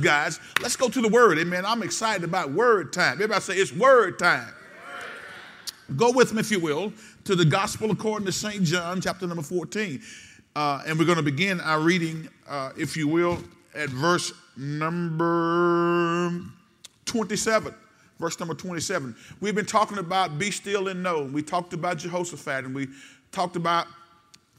guys, let's go to the word. Amen. I'm excited about word time. Everybody say it's word time. Go with me, if you will, to the gospel according to St. John, chapter number 14. Uh, and we're going to begin our reading, uh, if you will, at verse number 27. Verse number 27. We've been talking about be still and know. We talked about Jehoshaphat and we talked about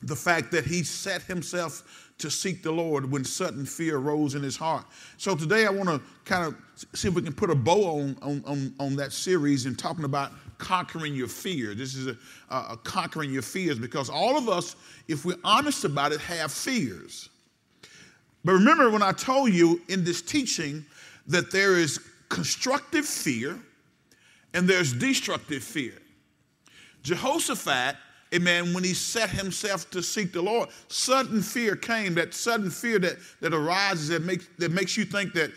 the fact that he set himself to seek the Lord when sudden fear rose in his heart. So today I want to kind of see if we can put a bow on, on, on, on that series and talking about conquering your fear. This is a, a, conquering your fears because all of us, if we're honest about it, have fears. But remember when I told you in this teaching that there is constructive fear and there's destructive fear. Jehoshaphat, amen, when he set himself to seek the Lord, sudden fear came, that sudden fear that, that arises that makes, that makes you think that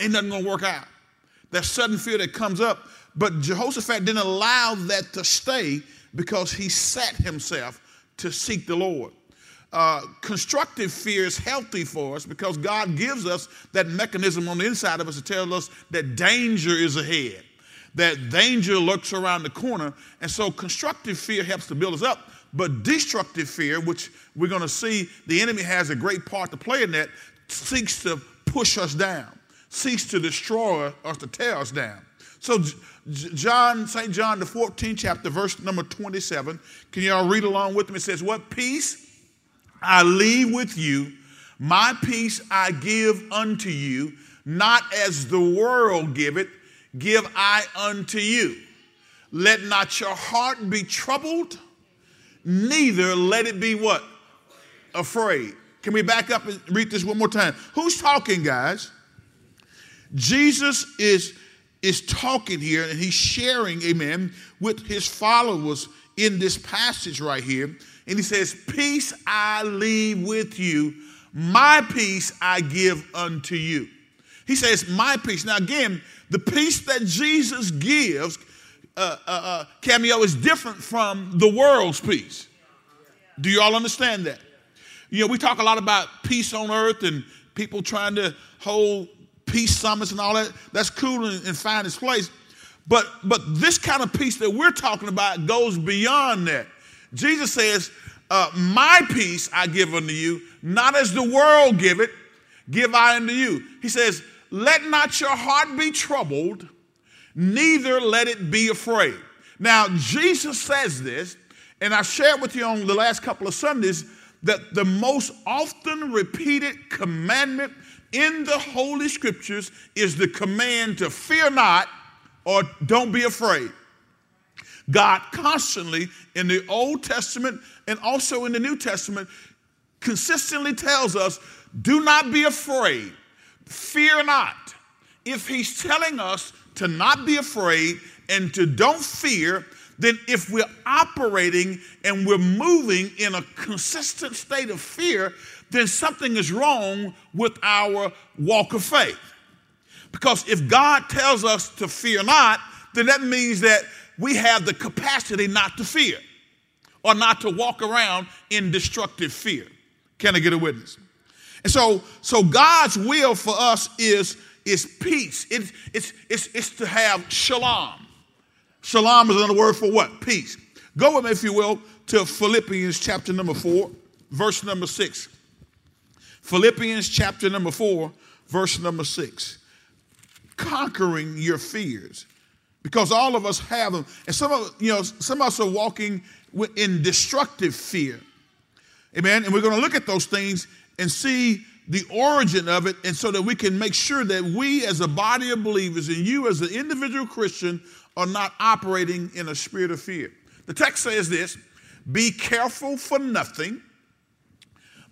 ain't nothing gonna work out. That sudden fear that comes up. But Jehoshaphat didn't allow that to stay because he set himself to seek the Lord. Uh, constructive fear is healthy for us because God gives us that mechanism on the inside of us to tell us that danger is ahead, that danger lurks around the corner. And so constructive fear helps to build us up. But destructive fear, which we're going to see the enemy has a great part to play in that, seeks to push us down, seeks to destroy us, to tear us down. So, John, St. John, the 14th chapter, verse number 27, can y'all read along with me? It says, What peace I leave with you, my peace I give unto you, not as the world giveth, give I unto you. Let not your heart be troubled, neither let it be what? Afraid. Can we back up and read this one more time? Who's talking, guys? Jesus is, is talking here and he's sharing, amen, with his followers in this passage right here. And he says, Peace I leave with you, my peace I give unto you. He says, My peace. Now, again, the peace that Jesus gives, uh, uh, uh, cameo, is different from the world's peace. Do you all understand that? You know, we talk a lot about peace on earth and people trying to hold peace summits and all that. That's cool and, and find its place. But, but this kind of peace that we're talking about goes beyond that. Jesus says, uh, My peace I give unto you, not as the world give it, give I unto you. He says, Let not your heart be troubled, neither let it be afraid. Now, Jesus says this, and I shared with you on the last couple of Sundays that the most often repeated commandment in the Holy Scriptures is the command to fear not or don't be afraid. God constantly in the Old Testament and also in the New Testament consistently tells us do not be afraid, fear not. If He's telling us to not be afraid and to don't fear, then if we're operating and we're moving in a consistent state of fear, then something is wrong with our walk of faith. Because if God tells us to fear not, then that means that we have the capacity not to fear or not to walk around in destructive fear. Can I get a witness? And so, so God's will for us is, is peace. It's, it's, it's, it's to have shalom. Shalom is another word for what? Peace. Go with me, if you will, to Philippians chapter number four, verse number six. Philippians chapter number four, verse number six. Conquering your fears because all of us have them. And some of you know, some of us are walking in destructive fear. Amen. And we're going to look at those things and see the origin of it, and so that we can make sure that we, as a body of believers, and you as an individual Christian, are not operating in a spirit of fear. The text says this be careful for nothing,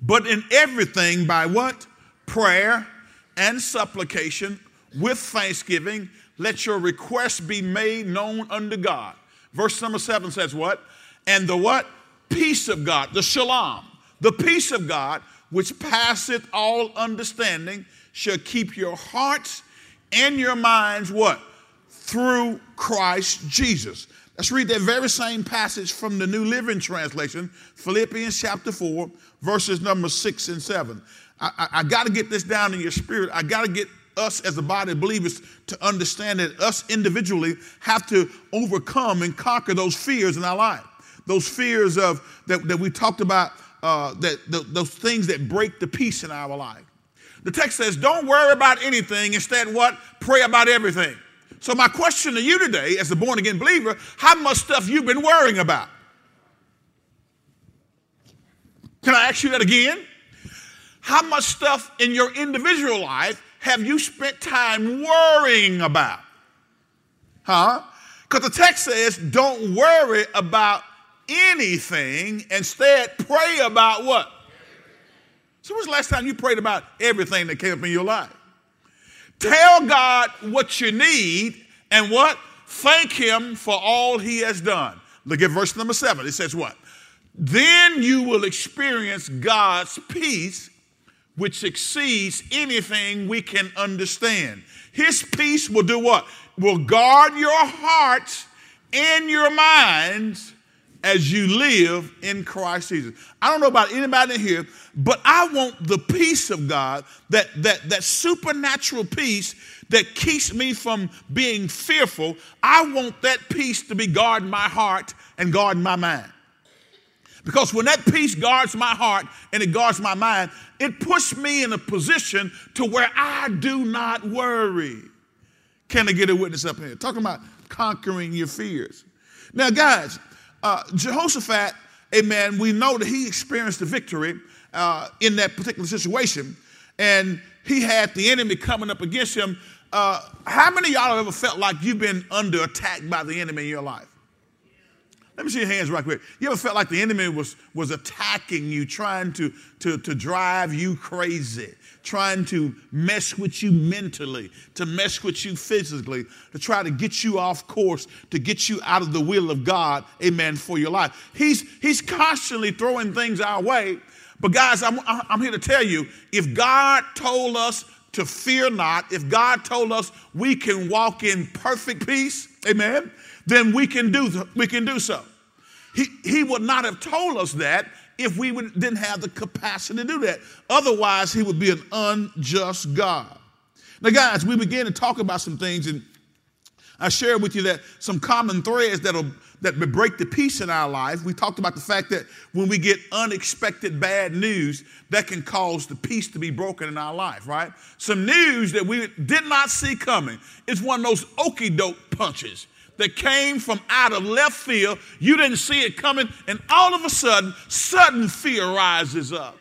but in everything by what? Prayer and supplication with thanksgiving let your requests be made known unto God. Verse number seven says what? And the what? Peace of God, the shalom, the peace of God, which passeth all understanding, shall keep your hearts and your minds what? Through Christ Jesus. Let's read that very same passage from the New Living Translation, Philippians chapter 4, verses number 6 and 7. I, I, I got to get this down in your spirit. I got to get us as a body of believers to understand that us individually have to overcome and conquer those fears in our life. Those fears of that, that we talked about, uh, that the, those things that break the peace in our life. The text says, "Don't worry about anything. Instead, what? Pray about everything." So my question to you today, as a born again believer, how much stuff you've been worrying about? Can I ask you that again? How much stuff in your individual life have you spent time worrying about? Huh? Because the text says, don't worry about anything. Instead, pray about what? So, when's the last time you prayed about everything that came up in your life? Tell God what you need and what? Thank Him for all He has done. Look at verse number seven. It says what? Then you will experience God's peace which exceeds anything we can understand. His peace will do what? Will guard your hearts and your minds as you live in Christ Jesus. I don't know about anybody in here, but I want the peace of God, that, that, that supernatural peace that keeps me from being fearful. I want that peace to be guarding my heart and guarding my mind. Because when that peace guards my heart and it guards my mind, it puts me in a position to where I do not worry. Can I get a witness up here? Talking about conquering your fears. Now, guys, uh, Jehoshaphat, amen, we know that he experienced the victory uh, in that particular situation, and he had the enemy coming up against him. Uh, how many of y'all have ever felt like you've been under attack by the enemy in your life? Let me see your hands right quick. You ever felt like the enemy was, was attacking you, trying to, to, to drive you crazy, trying to mess with you mentally, to mess with you physically, to try to get you off course, to get you out of the will of God, amen, for your life? He's, he's constantly throwing things our way. But guys, I'm, I'm here to tell you if God told us to fear not, if God told us we can walk in perfect peace, amen, then we can do, we can do so. He, he would not have told us that if we would, didn't have the capacity to do that. Otherwise, he would be an unjust God. Now, guys, we began to talk about some things, and I shared with you that some common threads that'll that break the peace in our life. We talked about the fact that when we get unexpected bad news, that can cause the peace to be broken in our life, right? Some news that we did not see coming. It's one of those okey doke punches that came from out of left field. You didn't see it coming, and all of a sudden, sudden fear rises up.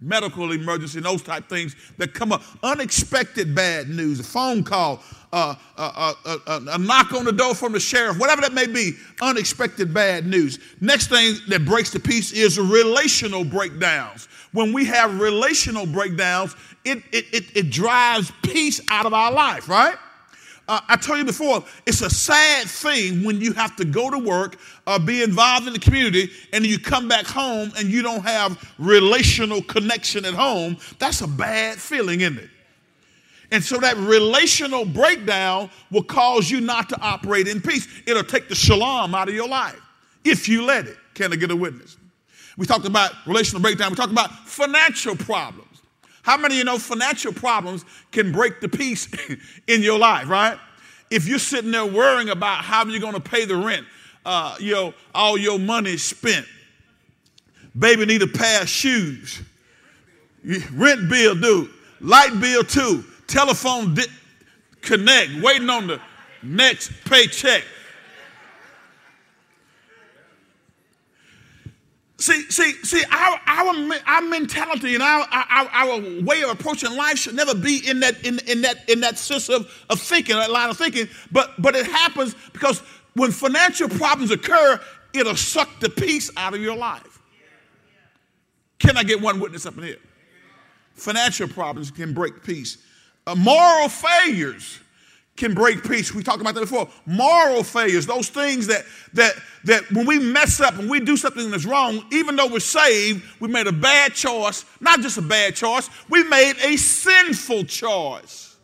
Medical emergency, those type things that come up. Unexpected bad news, a phone call, uh, uh, uh, a knock on the door from the sheriff, whatever that may be, unexpected bad news. Next thing that breaks the peace is relational breakdowns. When we have relational breakdowns, it, it, it, it drives peace out of our life, right? Uh, I told you before, it's a sad thing when you have to go to work, uh, be involved in the community, and you come back home and you don't have relational connection at home. That's a bad feeling, isn't it? And so that relational breakdown will cause you not to operate in peace. It'll take the shalom out of your life if you let it. Can I get a witness? We talked about relational breakdown. We talked about financial problems. How many of you know financial problems can break the peace in your life, right? If you're sitting there worrying about how you're going to pay the rent, uh, you know, all your money spent. Baby need a pair of shoes. Rent bill due. Light bill too. Telephone di- connect. Waiting on the next paycheck. See, see, see, our, our, our mentality and our, our, our way of approaching life should never be in that, in, in that, in that sense of, of thinking, that line of thinking. But, but it happens because when financial problems occur, it'll suck the peace out of your life. Can I get one witness up in here? Financial problems can break peace. Uh, moral failures can break peace. We talked about that before. Moral failures, those things that that that when we mess up and we do something that's wrong, even though we're saved, we made a bad choice, not just a bad choice, we made a sinful choice.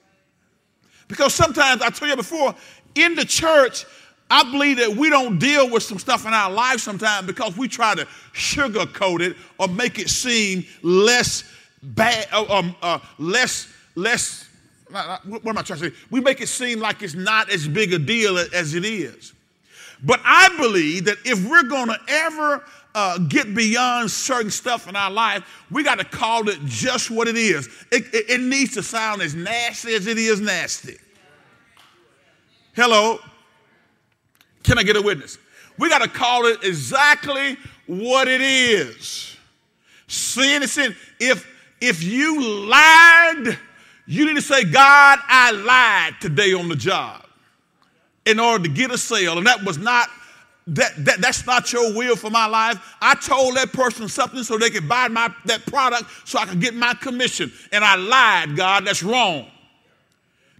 Because sometimes I told you before, in the church, I believe that we don't deal with some stuff in our life sometimes because we try to sugarcoat it or make it seem less bad, uh, um, uh, less less what am I trying to say? We make it seem like it's not as big a deal as it is. But I believe that if we're going to ever uh, get beyond certain stuff in our life, we got to call it just what it is. It, it, it needs to sound as nasty as it is nasty. Hello? Can I get a witness? We got to call it exactly what it is. Sin is sin. If, if you lied, you need to say, God, I lied today on the job in order to get a sale. And that was not that, that that's not your will for my life. I told that person something so they could buy my that product so I could get my commission. And I lied, God, that's wrong.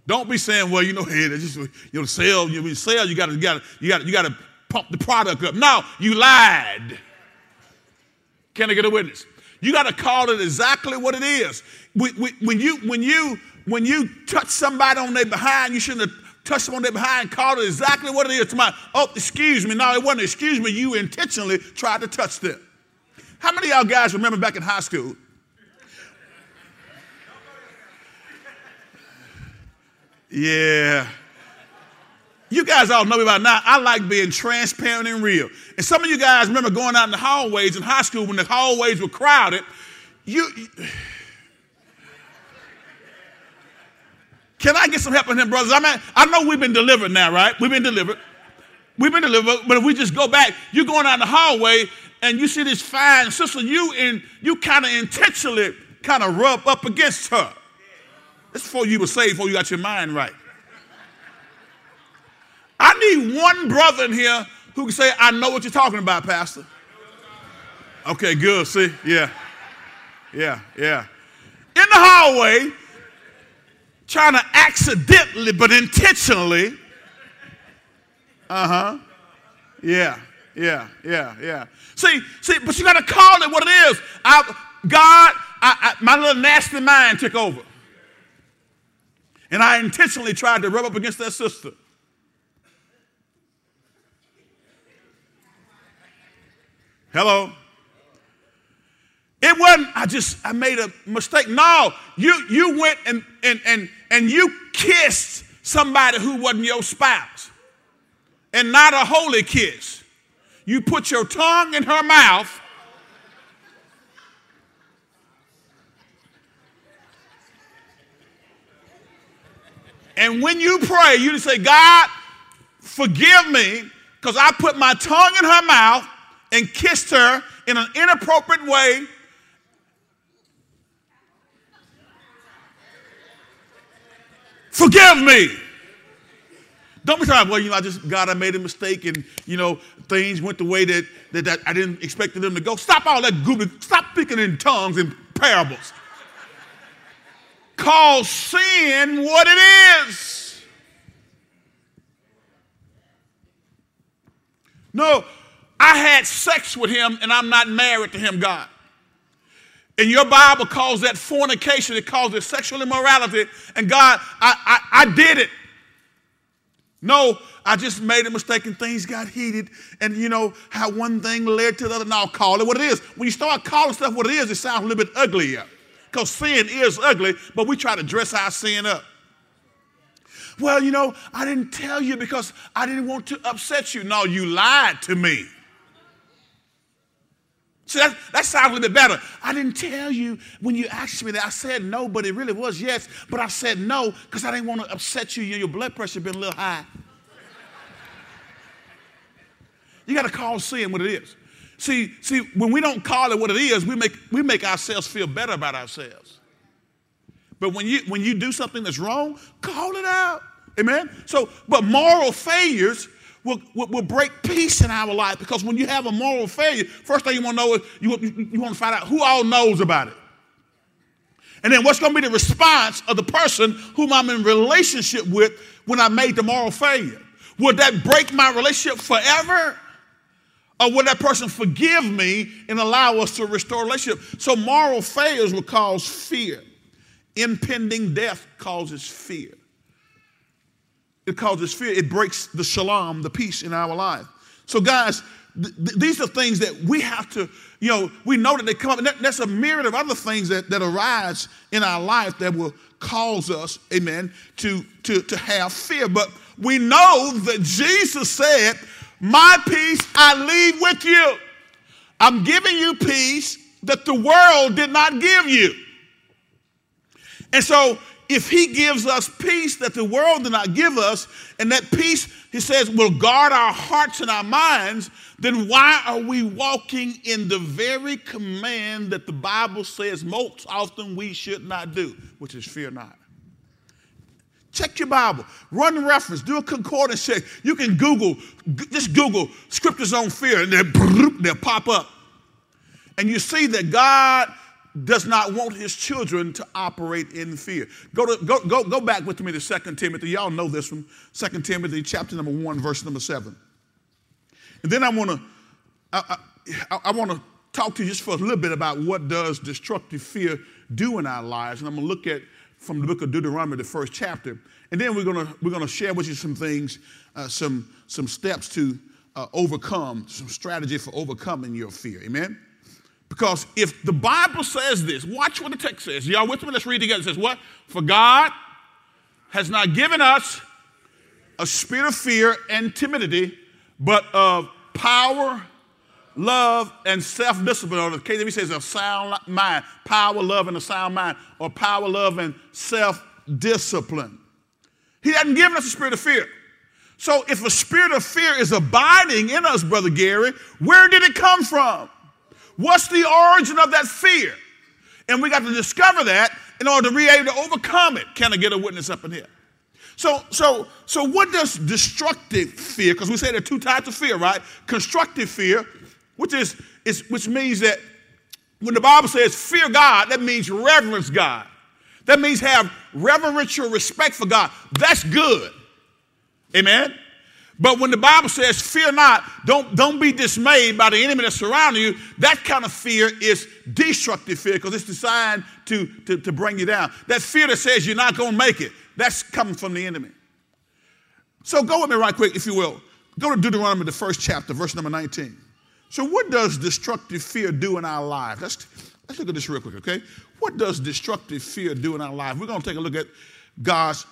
Don't be saying, well, you know, hey, just you know, sell, you know, sell, you gotta, you gotta, you gotta, you gotta pump the product up. No, you lied. Can I get a witness? You got to call it exactly what it is. When you, when you, when you touch somebody on their behind, you shouldn't have touched them on their behind called it exactly what it is. My, oh, excuse me. No, it wasn't excuse me. You intentionally tried to touch them. How many y'all guys remember back in high school? Yeah. You guys all know me by now. I like being transparent and real. And some of you guys remember going out in the hallways in high school when the hallways were crowded. You. Can I get some help on him, brothers? I mean, I know we've been delivered now, right? We've been delivered. We've been delivered, but if we just go back, you're going out in the hallway and you see this fine sister, you and you kind of intentionally kind of rub up against her. That's before you were saved, before you got your mind right. I need one brother in here who can say, I know what you're talking about, Pastor. Okay, good. See? Yeah. Yeah, yeah. In the hallway, trying to accidentally but intentionally. Uh huh. Yeah, yeah, yeah, yeah. See, see, but you got to call it what it is. I, God, I, I, my little nasty mind took over. And I intentionally tried to rub up against that sister. Hello? It wasn't, I just, I made a mistake. No, you, you went and, and, and, and you kissed somebody who wasn't your spouse. And not a holy kiss. You put your tongue in her mouth. And when you pray, you say, God, forgive me because I put my tongue in her mouth and kissed her in an inappropriate way. Forgive me. Don't be talking, well, you know, I just, God, I made a mistake and, you know, things went the way that, that, that I didn't expect them to go. Stop all that goofy, stop speaking in tongues and parables. Call sin what it is. No, I had sex with him and I'm not married to him, God. And your Bible calls that fornication, it calls it sexual immorality. And God, I, I, I did it. No, I just made a mistake and things got heated. And you know how one thing led to the other. Now call it what it is. When you start calling stuff what it is, it sounds a little bit uglier. Because sin is ugly, but we try to dress our sin up. Well, you know, I didn't tell you because I didn't want to upset you. No, you lied to me. See, that, that sounds a little bit better. I didn't tell you when you asked me that. I said no, but it really was yes. But I said no because I didn't want to upset you. Your blood pressure been a little high. You got to call sin what it is. See, see, when we don't call it what it is, we make, we make ourselves feel better about ourselves. But when you when you do something that's wrong, call it out. Amen. So, but moral failures will, will, will, break peace in our life because when you have a moral failure, first thing you want to know is you, you, want to find out who all knows about it. And then what's going to be the response of the person whom I'm in relationship with when I made the moral failure? Would that break my relationship forever? Or will that person forgive me and allow us to restore relationship? So moral failures will cause fear. Impending death causes fear. It causes fear. It breaks the shalom, the peace in our life. So, guys, th- th- these are things that we have to, you know, we know that they come up. And that, that's a myriad of other things that, that arise in our life that will cause us, amen, to, to, to have fear. But we know that Jesus said, My peace I leave with you. I'm giving you peace that the world did not give you. And so, if he gives us peace that the world did not give us, and that peace, he says, will guard our hearts and our minds, then why are we walking in the very command that the Bible says most often we should not do, which is fear not? Check your Bible, run reference, do a concordance check. You can Google, just Google scriptures on fear, and they'll, they'll pop up. And you see that God does not want his children to operate in fear. Go, to, go, go, go back with me to 2 Timothy. Y'all know this from 2 Timothy chapter number 1, verse number 7. And then I want to I, I, I want to talk to you just for a little bit about what does destructive fear do in our lives. And I'm going to look at from the book of Deuteronomy, the first chapter. And then we're going to, we're to share with you some things, uh, some, some steps to uh, overcome, some strategy for overcoming your fear. Amen? Because if the Bible says this, watch what the text says. Y'all with me? Let's read together. It says, What? For God has not given us a spirit of fear and timidity, but of power, love, and self discipline. Or the KJV says a sound mind, power, love, and a sound mind, or power, love, and self discipline. He hasn't given us a spirit of fear. So if a spirit of fear is abiding in us, Brother Gary, where did it come from? What's the origin of that fear? And we got to discover that in order to be able to overcome it. Can I get a witness up in here? So, so, so what does destructive fear? Because we say there are two types of fear, right? Constructive fear, which is, is which means that when the Bible says fear God, that means reverence God. That means have reverential respect for God. That's good. Amen. But when the Bible says, fear not, don't, don't be dismayed by the enemy that's surrounding you, that kind of fear is destructive fear because it's designed to, to, to bring you down. That fear that says you're not going to make it, that's coming from the enemy. So go with me right quick, if you will. Go to Deuteronomy, the first chapter, verse number 19. So, what does destructive fear do in our lives? Let's, let's look at this real quick, okay? What does destructive fear do in our lives? We're going to take a look at God's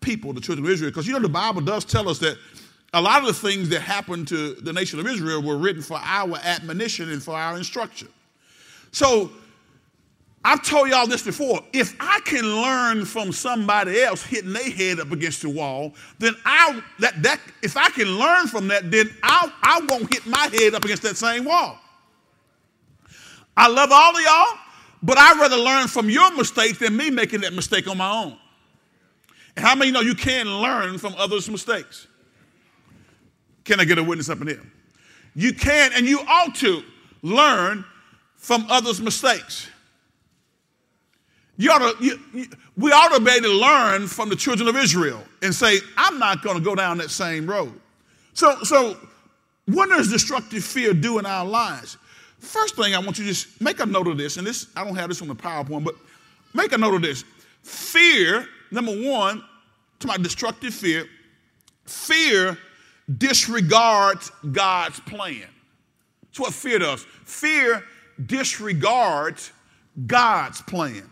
people, the children of Israel, because you know the Bible does tell us that a lot of the things that happened to the nation of Israel were written for our admonition and for our instruction. So I've told y'all this before. If I can learn from somebody else hitting their head up against the wall, then I that that if I can learn from that, then I I won't hit my head up against that same wall. I love all of y'all, but I'd rather learn from your mistakes than me making that mistake on my own. And how many know you can learn from others' mistakes? Can I get a witness up in here? You can and you ought to learn from others' mistakes. You ought to, you, you, we ought to be able to learn from the children of Israel and say, I'm not going to go down that same road. So, so what does destructive fear do in our lives? First thing I want you to just make a note of this, and this I don't have this on the PowerPoint, but make a note of this. Fear, number one, to my destructive fear, fear disregards God's plan. That's what fear does. Fear disregards God's plan.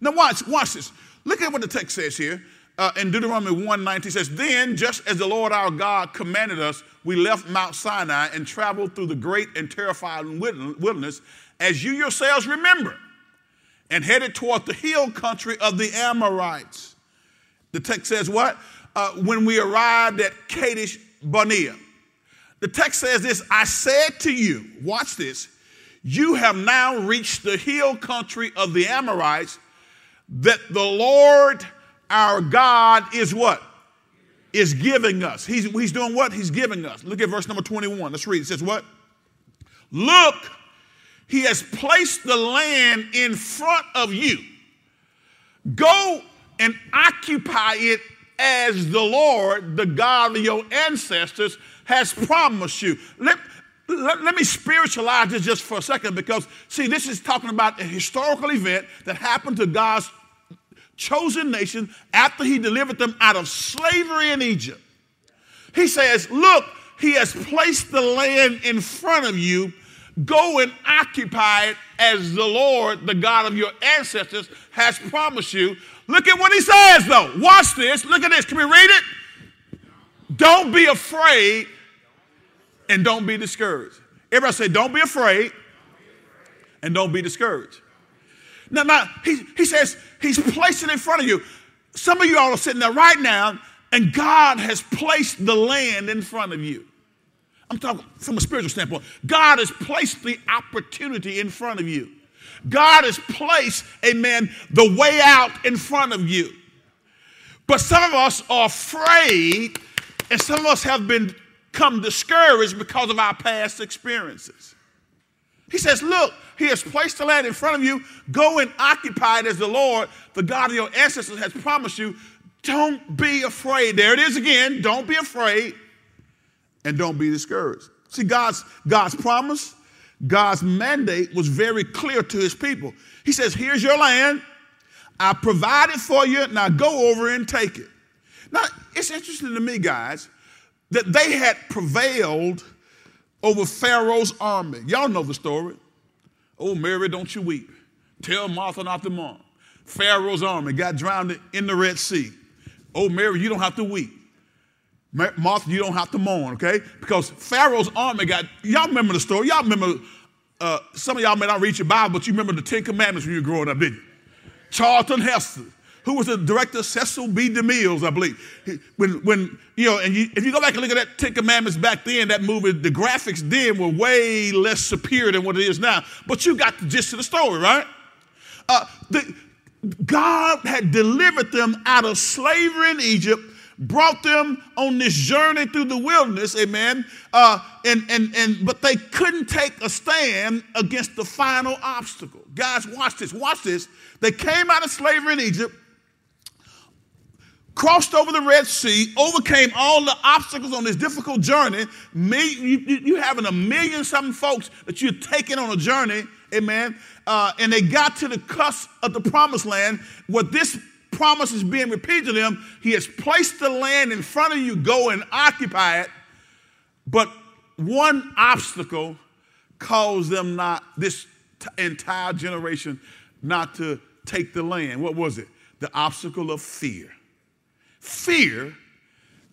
Now watch, watch this. Look at what the text says here. Uh, in Deuteronomy 1:19 says, Then, just as the Lord our God commanded us, we left Mount Sinai and traveled through the great and terrifying wilderness, as you yourselves remember, and headed toward the hill country of the Amorites. The text says what? Uh, when we arrived at Kadesh Barnea. The text says this I said to you, watch this, you have now reached the hill country of the Amorites, that the Lord our God is what? Is giving us. He's, he's doing what? He's giving us. Look at verse number 21. Let's read. It says what? Look, he has placed the land in front of you. Go and occupy it as the Lord, the God of your ancestors, has promised you. Let, let, let, me spiritualize this just for a second because, see, this is talking about a historical event that happened to God's chosen nation after he delivered them out of slavery in Egypt. He says, Look, he has placed the land in front of you. Go and occupy it as the Lord, the God of your ancestors, has promised you. Look at what he says, though. Watch this. Look at this. Can we read it? Don't be afraid and don't be discouraged. Everybody say, don't be afraid and don't be discouraged. Now, now he, he says he's placing in front of you. Some of you all are sitting there right now, and God has placed the land in front of you. I'm talking from a spiritual standpoint. God has placed the opportunity in front of you. God has placed, amen, the way out in front of you. But some of us are afraid, and some of us have been come discouraged because of our past experiences. He says, Look, he has placed the land in front of you. Go and occupy it as the Lord, the God of your ancestors, has promised you. Don't be afraid. There it is again. Don't be afraid and don't be discouraged. See, God's, God's promise, God's mandate was very clear to his people. He says, Here's your land. I provided for you. Now go over and take it. Now, it's interesting to me, guys, that they had prevailed over Pharaoh's army. Y'all know the story. Oh, Mary, don't you weep. Tell Martha not to mourn. Pharaoh's army got drowned in the Red Sea. Oh, Mary, you don't have to weep. Martha, you don't have to mourn, okay? Because Pharaoh's army got, y'all remember the story. Y'all remember, uh, some of y'all may not read your Bible, but you remember the Ten Commandments when you were growing up, didn't you? Charlton Heston, who was the director, of Cecil B. DeMille's, I believe. When, when you know, and you, if you go back and look at that Ten Commandments back then, that movie, the graphics then were way less superior than what it is now. But you got the gist of the story, right? Uh, the, God had delivered them out of slavery in Egypt, brought them on this journey through the wilderness, amen. Uh, and, and, and, but they couldn't take a stand against the final obstacle. Guys, watch this, watch this. They came out of slavery in Egypt crossed over the Red Sea, overcame all the obstacles on this difficult journey. you, you, having a million something folks that you're taking on a journey, amen. Uh, and they got to the cusp of the promised land where this promise is being repeated to them. He has placed the land in front of you, go and occupy it. But one obstacle caused them not, this t- entire generation, not to take the land. What was it? The obstacle of fear fear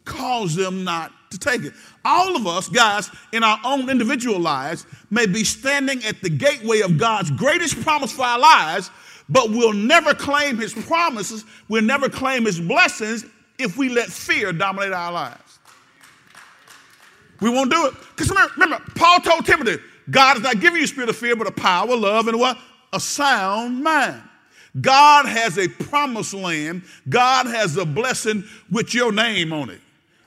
caused them not to take it. All of us, guys, in our own individual lives, may be standing at the gateway of God's greatest promise for our lives, but we'll never claim his promises, we'll never claim his blessings if we let fear dominate our lives. We won't do it. Because remember, remember, Paul told Timothy, God has not given you a spirit of fear, but a power, love, and what? A sound mind. God has a promised land. God has a blessing with your name on it.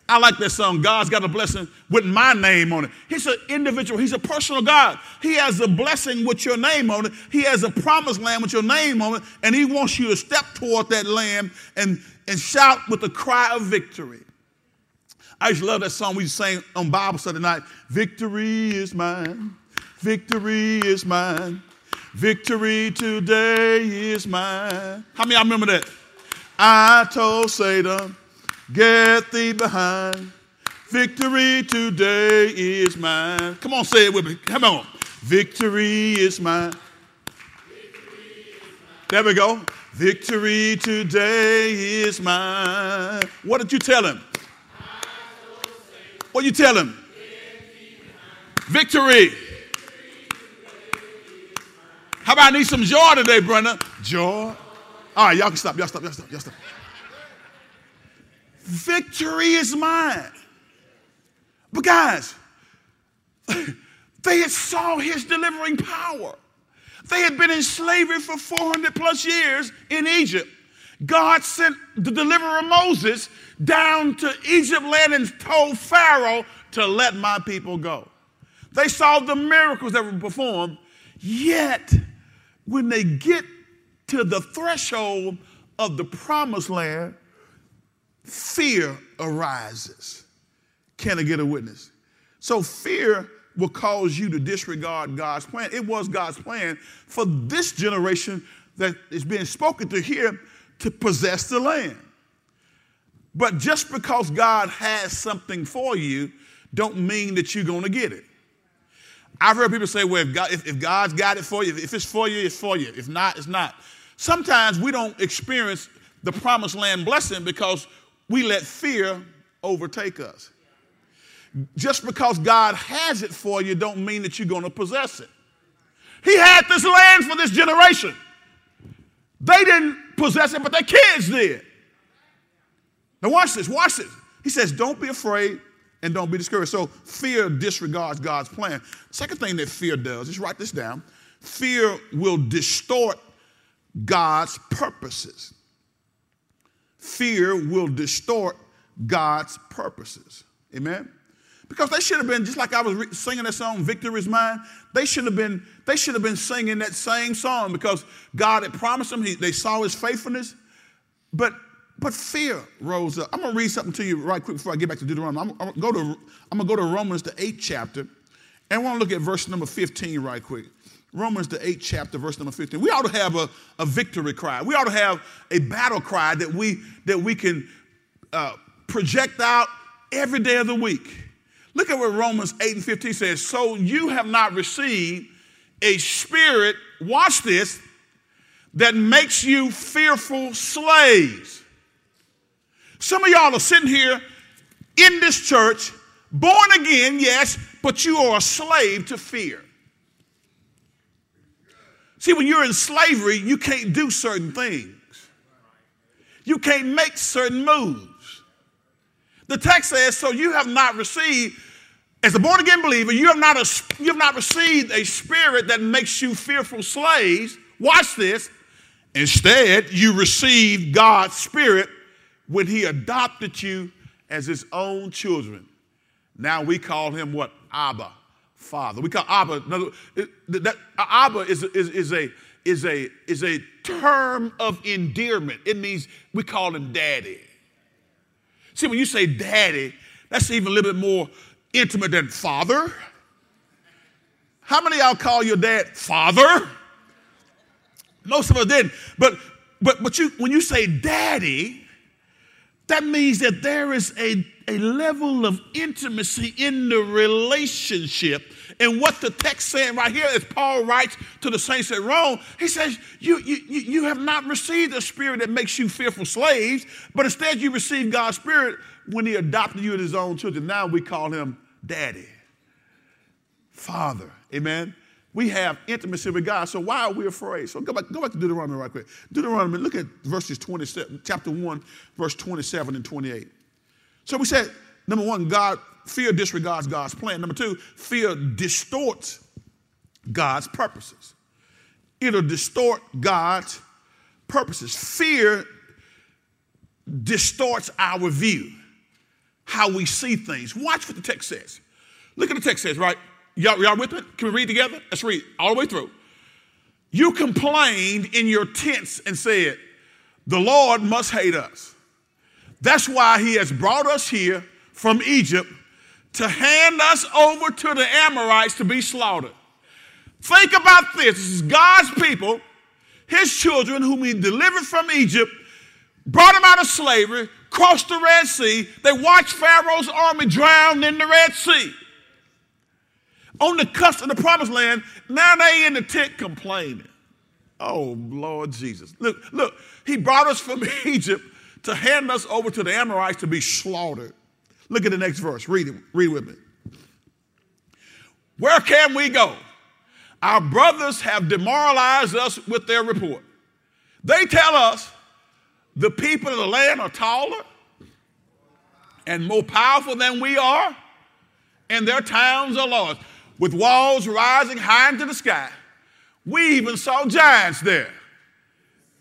I like that song, God's got a blessing with my name on it. He's an individual, He's a personal God. He has a blessing with your name on it. He has a promised land with your name on it, and He wants you to step toward that land and, and shout with the cry of victory. I to love that song we sang on Bible study night. Victory is mine. Victory is mine. Victory today is mine. How many y'all remember that? I told Satan, get thee behind. Victory today is mine. Come on, say it with me. Come on. Victory is mine. There we go. Victory today is mine. What did you tell him? What you tell him? Victory. How about I need some joy today, Brenda? Joy. All right, y'all can stop. Y'all stop. Y'all stop. Y'all stop. Victory is mine. But guys, they had saw his delivering power. They had been in slavery for 400 plus years in Egypt. God sent the deliverer Moses down to Egypt land and told Pharaoh to let my people go. They saw the miracles that were performed, yet when they get to the threshold of the promised land, fear arises. Can I get a witness? So fear will cause you to disregard God's plan. It was God's plan for this generation that is being spoken to here to possess the land. But just because God has something for you don't mean that you're going to get it. I've heard people say, well, if, God, if, if God's got it for you, if it's for you, it's for you. If not, it's not. Sometimes we don't experience the promised land blessing because we let fear overtake us. Just because God has it for you don't mean that you're going to possess it. He had this land for this generation. They didn't possess it, but their kids did. Now watch this, watch this. He says, don't be afraid and don't be discouraged. So fear disregards God's plan. Second thing that fear does, just write this down. Fear will distort God's purposes. Fear will distort God's purposes. Amen. Because they should have been just like I was re- singing that song, "Victory Is Mine." They should have been. They should have been singing that same song because God had promised them. He, they saw His faithfulness, but but fear rose up. I'm gonna read something to you right quick before I get back to Deuteronomy. I'm, I'm, gonna, go to, I'm gonna go to Romans, the eighth chapter, and I want to look at verse number 15 right quick. Romans, the eighth chapter, verse number 15. We ought to have a, a victory cry. We ought to have a battle cry that we, that we can uh, project out every day of the week. Look at what Romans 8 and 15 says. So you have not received a spirit, watch this, that makes you fearful slaves some of y'all are sitting here in this church, born again, yes, but you are a slave to fear. See, when you're in slavery, you can't do certain things. You can't make certain moves. The text says, so you have not received, as a born again believer, you have not, a, you have not received a spirit that makes you fearful slaves. Watch this. Instead, you received God's spirit when he adopted you as his own children. Now we call him what? Abba, Father. We call Abba. Another, that, uh, Abba is, is, is, a, is, a, is a term of endearment. It means we call him daddy. See, when you say daddy, that's even a little bit more intimate than father. How many y'all call your dad father? Most of us didn't. But but but you when you say daddy, that means that there is a, a level of intimacy in the relationship. And what the text saying right here, as Paul writes to the saints at Rome, he says, you, you, you have not received a spirit that makes you fearful slaves, but instead you received God's spirit when he adopted you as his own children. Now we call him daddy, father. Amen we have intimacy with God. So why are we afraid? So go back, go back to Deuteronomy right quick. Deuteronomy, look at verses 27, chapter 1, verse 27 and 28. So we said, number one, God, fear disregards God's plan. Number two, fear distorts God's purposes. It'll distort God's purposes. Fear distorts our view, how we see things. Watch what the text says. Look at the text says, right? Y'all, y'all with me? Can we read together? Let's read all the way through. You complained in your tents and said, The Lord must hate us. That's why he has brought us here from Egypt to hand us over to the Amorites to be slaughtered. Think about this. This is God's people, his children, whom he delivered from Egypt, brought them out of slavery, crossed the Red Sea. They watched Pharaoh's army drown in the Red Sea on the cusp of the promised land. Now they in the tent complaining. Oh, Lord Jesus. Look, look, he brought us from Egypt to hand us over to the Amorites to be slaughtered. Look at the next verse. Read it. Read with me. Where can we go? Our brothers have demoralized us with their report. They tell us the people of the land are taller and more powerful than we are, and their towns are large with walls rising high into the sky. We even saw giants there.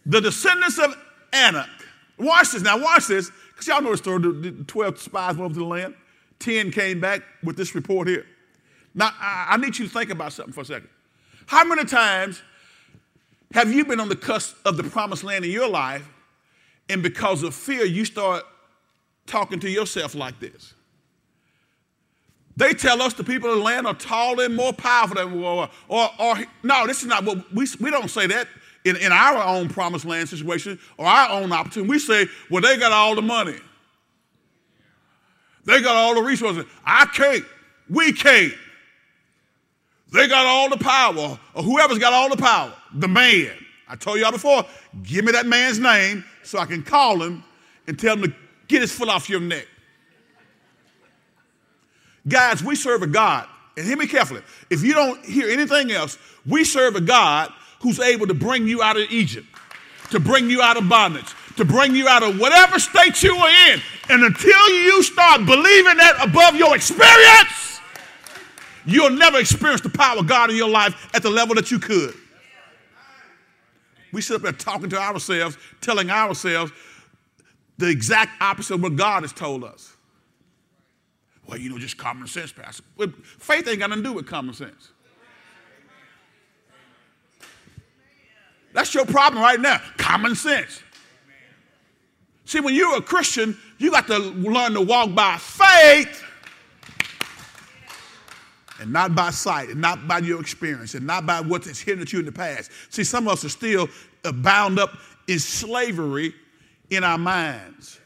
The descendants of Anak. Watch this now, watch this, because y'all know the story. The 12 spies went over to the land, 10 came back with this report here. Now, I need you to think about something for a second. How many times have you been on the cusp of the promised land in your life, and because of fear, you start talking to yourself like this? They tell us the people of the land are taller and more powerful than we are. Or, or no, this is not what we, we don't say that in, in our own promised land situation or our own opportunity. We say, well, they got all the money. They got all the resources. I can't. We can't. They got all the power, or whoever's got all the power, the man. I told y'all before, give me that man's name so I can call him and tell him to get his foot off your neck. Guys, we serve a God, and hear me carefully. If you don't hear anything else, we serve a God who's able to bring you out of Egypt, to bring you out of bondage, to bring you out of whatever state you are in. And until you start believing that above your experience, you'll never experience the power of God in your life at the level that you could. We sit up there talking to ourselves, telling ourselves the exact opposite of what God has told us. Well, you know, just common sense, Pastor. Faith ain't got nothing to do with common sense. That's your problem right now. Common sense. See, when you're a Christian, you got to learn to walk by faith and not by sight, and not by your experience, and not by what's hindered you in the past. See, some of us are still uh, bound up in slavery in our minds.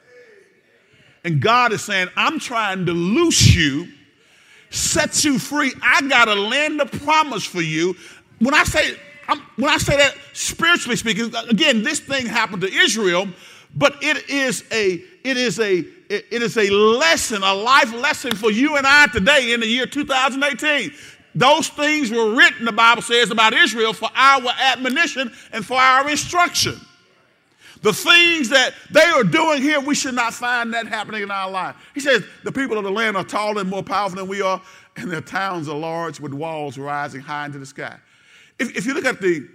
And God is saying, I'm trying to loose you, set you free. I got a land of promise for you. When I say I'm, when I say that spiritually speaking, again, this thing happened to Israel, but it is a it is a it is a lesson, a life lesson for you and I today in the year 2018. Those things were written, the Bible says, about Israel for our admonition and for our instruction. The things that they are doing here, we should not find that happening in our life. He says the people of the land are taller and more powerful than we are, and their towns are large with walls rising high into the sky. If, if you look at the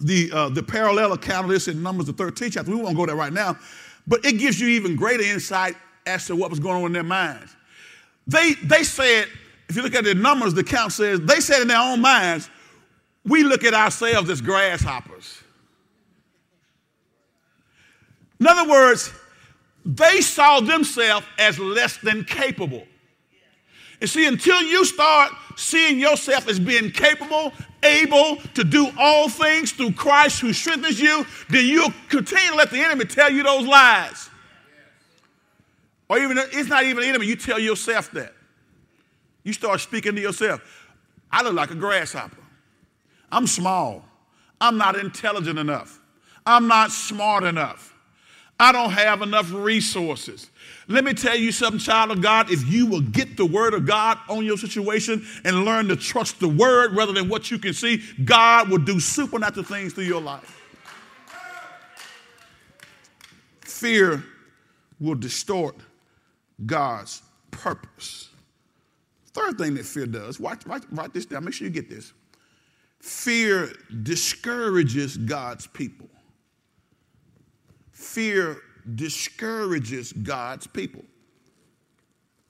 the uh, the parallel account of this in Numbers the 13th chapter, we won't go there right now, but it gives you even greater insight as to what was going on in their minds. They they said, if you look at the numbers, the count says they said in their own minds, we look at ourselves as grasshoppers. In other words, they saw themselves as less than capable. And see, until you start seeing yourself as being capable, able to do all things through Christ who strengthens you, then you'll continue to let the enemy tell you those lies. Or even, it's not even the enemy, you tell yourself that. You start speaking to yourself. I look like a grasshopper. I'm small. I'm not intelligent enough. I'm not smart enough. I don't have enough resources. Let me tell you something, child of God. If you will get the word of God on your situation and learn to trust the word rather than what you can see, God will do supernatural things through your life. Fear will distort God's purpose. Third thing that fear does, write, write, write this down, make sure you get this. Fear discourages God's people fear discourages God's people.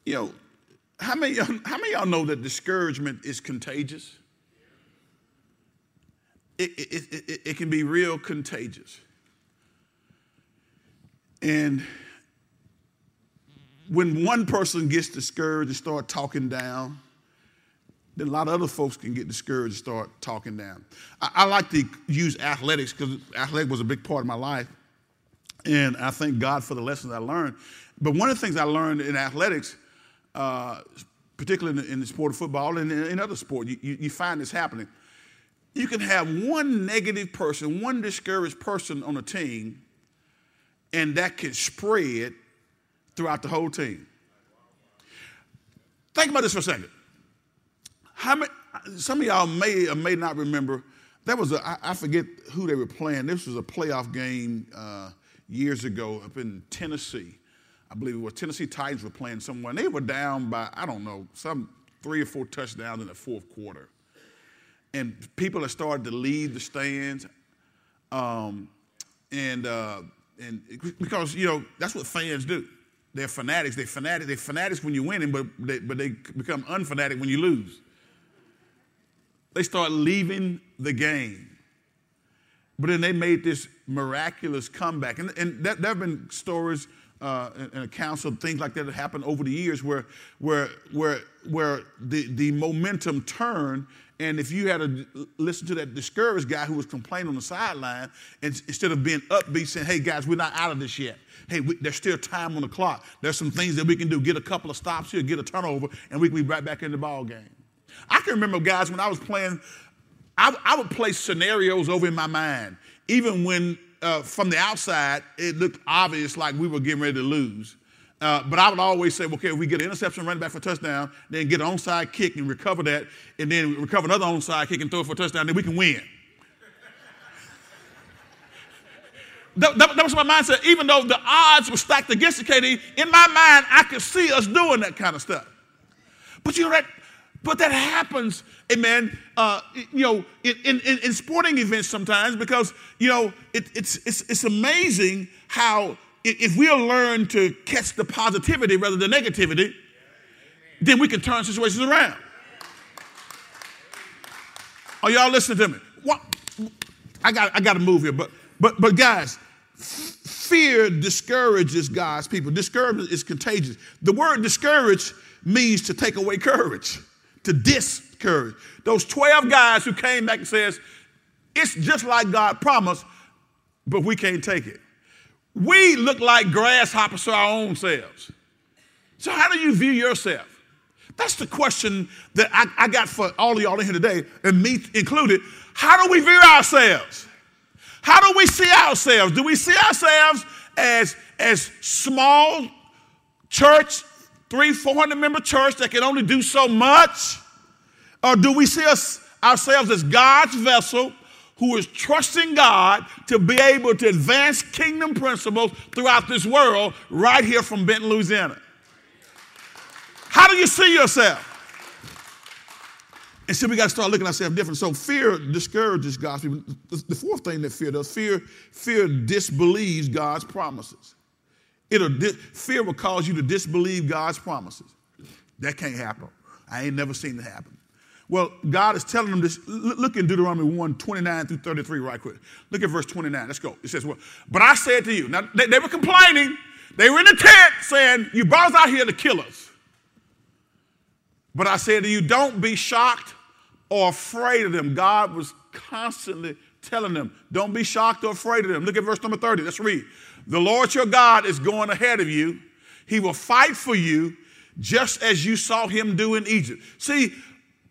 You know, how many, how many y'all know that discouragement is contagious? It, it, it, it, can be real contagious. And when one person gets discouraged and start talking down, then a lot of other folks can get discouraged and start talking down. I, I like to use athletics because athletics was a big part of my life. And I thank God for the lessons I learned. But one of the things I learned in athletics, uh, particularly in the, in the, sport of football and in, in other sports, you, you, you find this happening. You can have one negative person, one discouraged person on a team, and that can spread throughout the whole team. Think about this for a second. How many, some of y'all may or may not remember, that was a, I, I forget who they were playing. This was a playoff game. Uh, years ago up in Tennessee. I believe it was Tennessee Titans were playing somewhere, and they were down by, I don't know, some three or four touchdowns in the fourth quarter. And people had started to leave the stands. Um, and, uh, and because, you know, that's what fans do. They're fanatics. They're fanatics. They're fanatics when you're winning, but they, but they become unfanatic when you lose. They start leaving the game. But then they made this miraculous comeback. And, and there have been stories uh, and, and accounts of things like that that happened over the years where, where, where, where the, the momentum turned. And if you had to listen to that discouraged guy who was complaining on the sideline, and instead of being upbeat, saying, hey, guys, we're not out of this yet. Hey, we, there's still time on the clock. There's some things that we can do. Get a couple of stops here, get a turnover, and we can be right back in the ball game. I can remember, guys, when I was playing, I, I would play scenarios over in my mind, even when uh, from the outside, it looked obvious like we were getting ready to lose. Uh, but I would always say, okay, if we get an interception, run back for a touchdown, then get an onside kick and recover that, and then recover another onside kick and throw it for a touchdown, then we can win. that, that, that, was my mindset. Even though the odds were stacked against the KD, in my mind, I could see us doing that kind of stuff. But you know that but that happens, amen, uh, you know, in, in, in, sporting events sometimes because, you know, it, it's, it's, it's amazing how if we'll learn to catch the positivity rather than negativity, then we can turn situations around. Are y'all listening to me? What? I got, I got to move here, but, but, but guys, fear discourages God's people. Discouragement is contagious. The word discourage means to take away courage to discourage. Those 12 guys who came back and says, it's just like God promised, but we can't take it. We look like grasshoppers to our own selves. So how do you view yourself? That's the question that I, I got for all of y'all in here today, and me included. How do we view ourselves? How do we see ourselves? Do we see ourselves as, as small church three, 400 member church that can only do so much? Or do we see us, ourselves as God's vessel who is trusting God to be able to advance kingdom principles throughout this world right here from Benton, Louisiana? How do you see yourself? And so we got to start looking at ourselves different. So fear discourages God's people. The fourth thing that fear does, fear, fear disbelieves God's promises. It'll fear will cause you to disbelieve God's promises. That can't happen. I ain't never seen it happen. Well, God is telling them this. Look in Deuteronomy 1 29 through 33, right quick. Look at verse 29. Let's go. It says, Well, but I said to you, now they, they were complaining. They were in the tent saying, You brought us out here to kill us. But I said to you, Don't be shocked or afraid of them. God was constantly telling them, Don't be shocked or afraid of them. Look at verse number 30. Let's read. The Lord your God is going ahead of you. He will fight for you just as you saw him do in Egypt. See,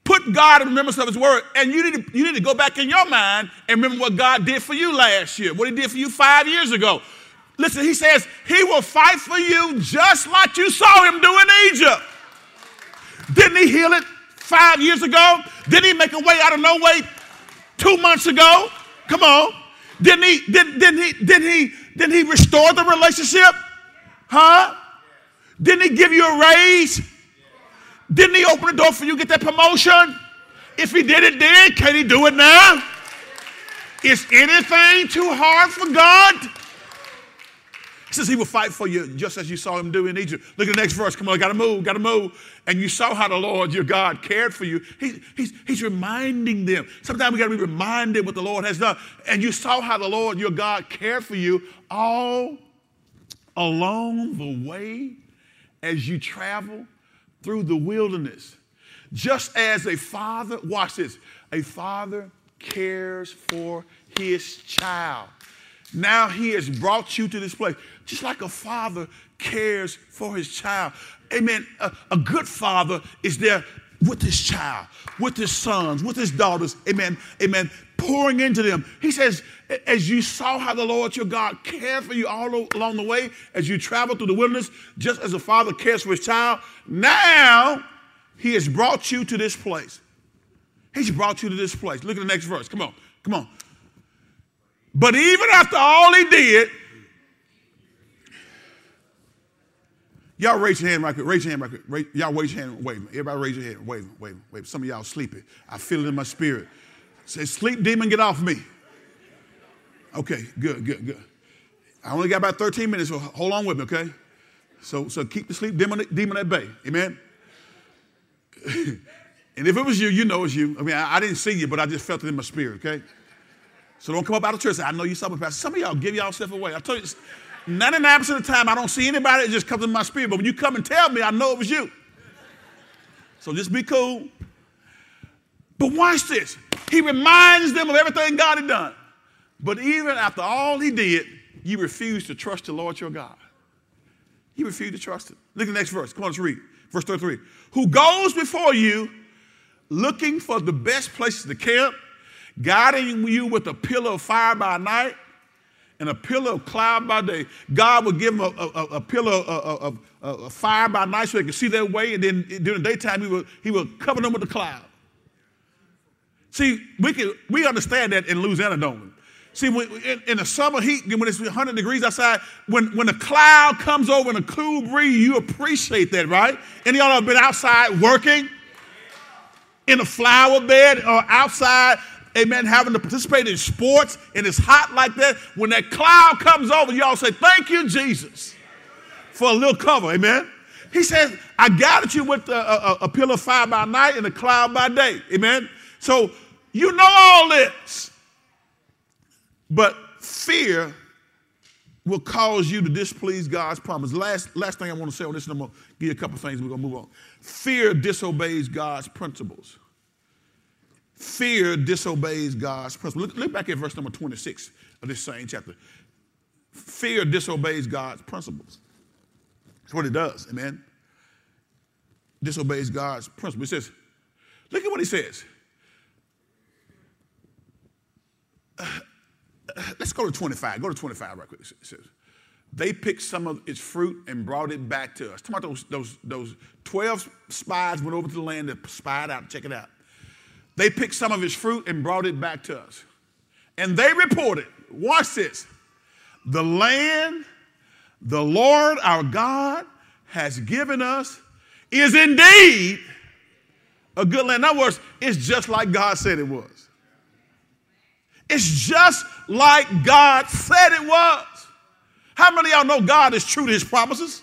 put God in remembrance of his word, and you need, to, you need to go back in your mind and remember what God did for you last year, what he did for you five years ago. Listen, he says, He will fight for you just like you saw him do in Egypt. Didn't he heal it five years ago? Didn't he make a way out of no way two months ago? Come on. Didn't he, didn't, didn't he, didn't he, didn't he restore the relationship? Huh? Didn't he give you a raise? Didn't he open the door for you to get that promotion? If he did it then, can he do it now? Is anything too hard for God? Says he will fight for you just as you saw him do in Egypt. Look at the next verse. Come on, gotta move, gotta move. And you saw how the Lord your God cared for you. He, he's, he's reminding them. Sometimes we gotta be reminded what the Lord has done. And you saw how the Lord your God cared for you all along the way as you travel through the wilderness. Just as a father, watch this, a father cares for his child. Now he has brought you to this place. Just like a father cares for his child. Amen. A, a good father is there with his child, with his sons, with his daughters. Amen. Amen. Pouring into them. He says, as you saw how the Lord your God cared for you all along the way, as you travel through the wilderness, just as a father cares for his child, now he has brought you to this place. He's brought you to this place. Look at the next verse. Come on. Come on. But even after all he did, Y'all raise your hand right quick. Raise your hand right quick. Raise, y'all raise your hand. Wave. Everybody raise your hand. Wave. Wave. Wave. Some of y'all sleeping. I feel it in my spirit. Say, sleep demon, get off me. Okay, good, good, good. I only got about 13 minutes, so hold on with me, okay? So, so keep the sleep demon, demon at bay. Amen? and if it was you, you know it's you. I mean, I, I, didn't see you, but I just felt it in my spirit, okay? So don't come up out of church I know you saw me, Pastor. Some of y'all give y'all stuff away. I tell you, 99% of the time, I don't see anybody, it just comes in my spirit. But when you come and tell me, I know it was you. So just be cool. But watch this. He reminds them of everything God had done. But even after all he did, you refuse to trust the Lord your God. You refuse to trust him. Look at the next verse. Come on, let's read. Verse 33. Who goes before you looking for the best places to camp, guiding you with a pillar of fire by night and a pillar of cloud by day. God will give them a, a, a pillar of, of, of, fire by night so they can see their way, and then during the daytime, he will, he will cover them with the cloud. See, we, can, we understand that in Louisiana, don't we? See, when, in, in, the summer heat, when it's 100 degrees outside, when, when a cloud comes over and a cool breeze, you appreciate that, right? Any of y'all have been outside working in a flower bed or outside, amen, having to participate in sports and it's hot like that? When that cloud comes over, y'all say, Thank you, Jesus, for a little cover, amen? He says, I gathered you with a, a, a pillar of fire by night and a cloud by day, amen? So you know all this. But fear will cause you to displease God's promise. Last, last thing I want to say on this, and I'm going to give you a couple things, we're going to move on. Fear disobeys God's principles. Fear disobeys God's principles. Look, look back at verse number 26 of this same chapter. Fear disobeys God's principles. That's what it does, amen. Disobeys God's principles. He says, look at what he says. let's go to 25. Go to 25 right quick. It says, they picked some of its fruit and brought it back to us. Talking about those, those, those 12 spies went over to the land and spied out, check it out. They picked some of his fruit and brought it back to us. And they reported, watch this, the land the Lord our God has given us is indeed a good land. In other words, it's just like God said it was. It's just like God said it was. How many of y'all know God is true to his promises?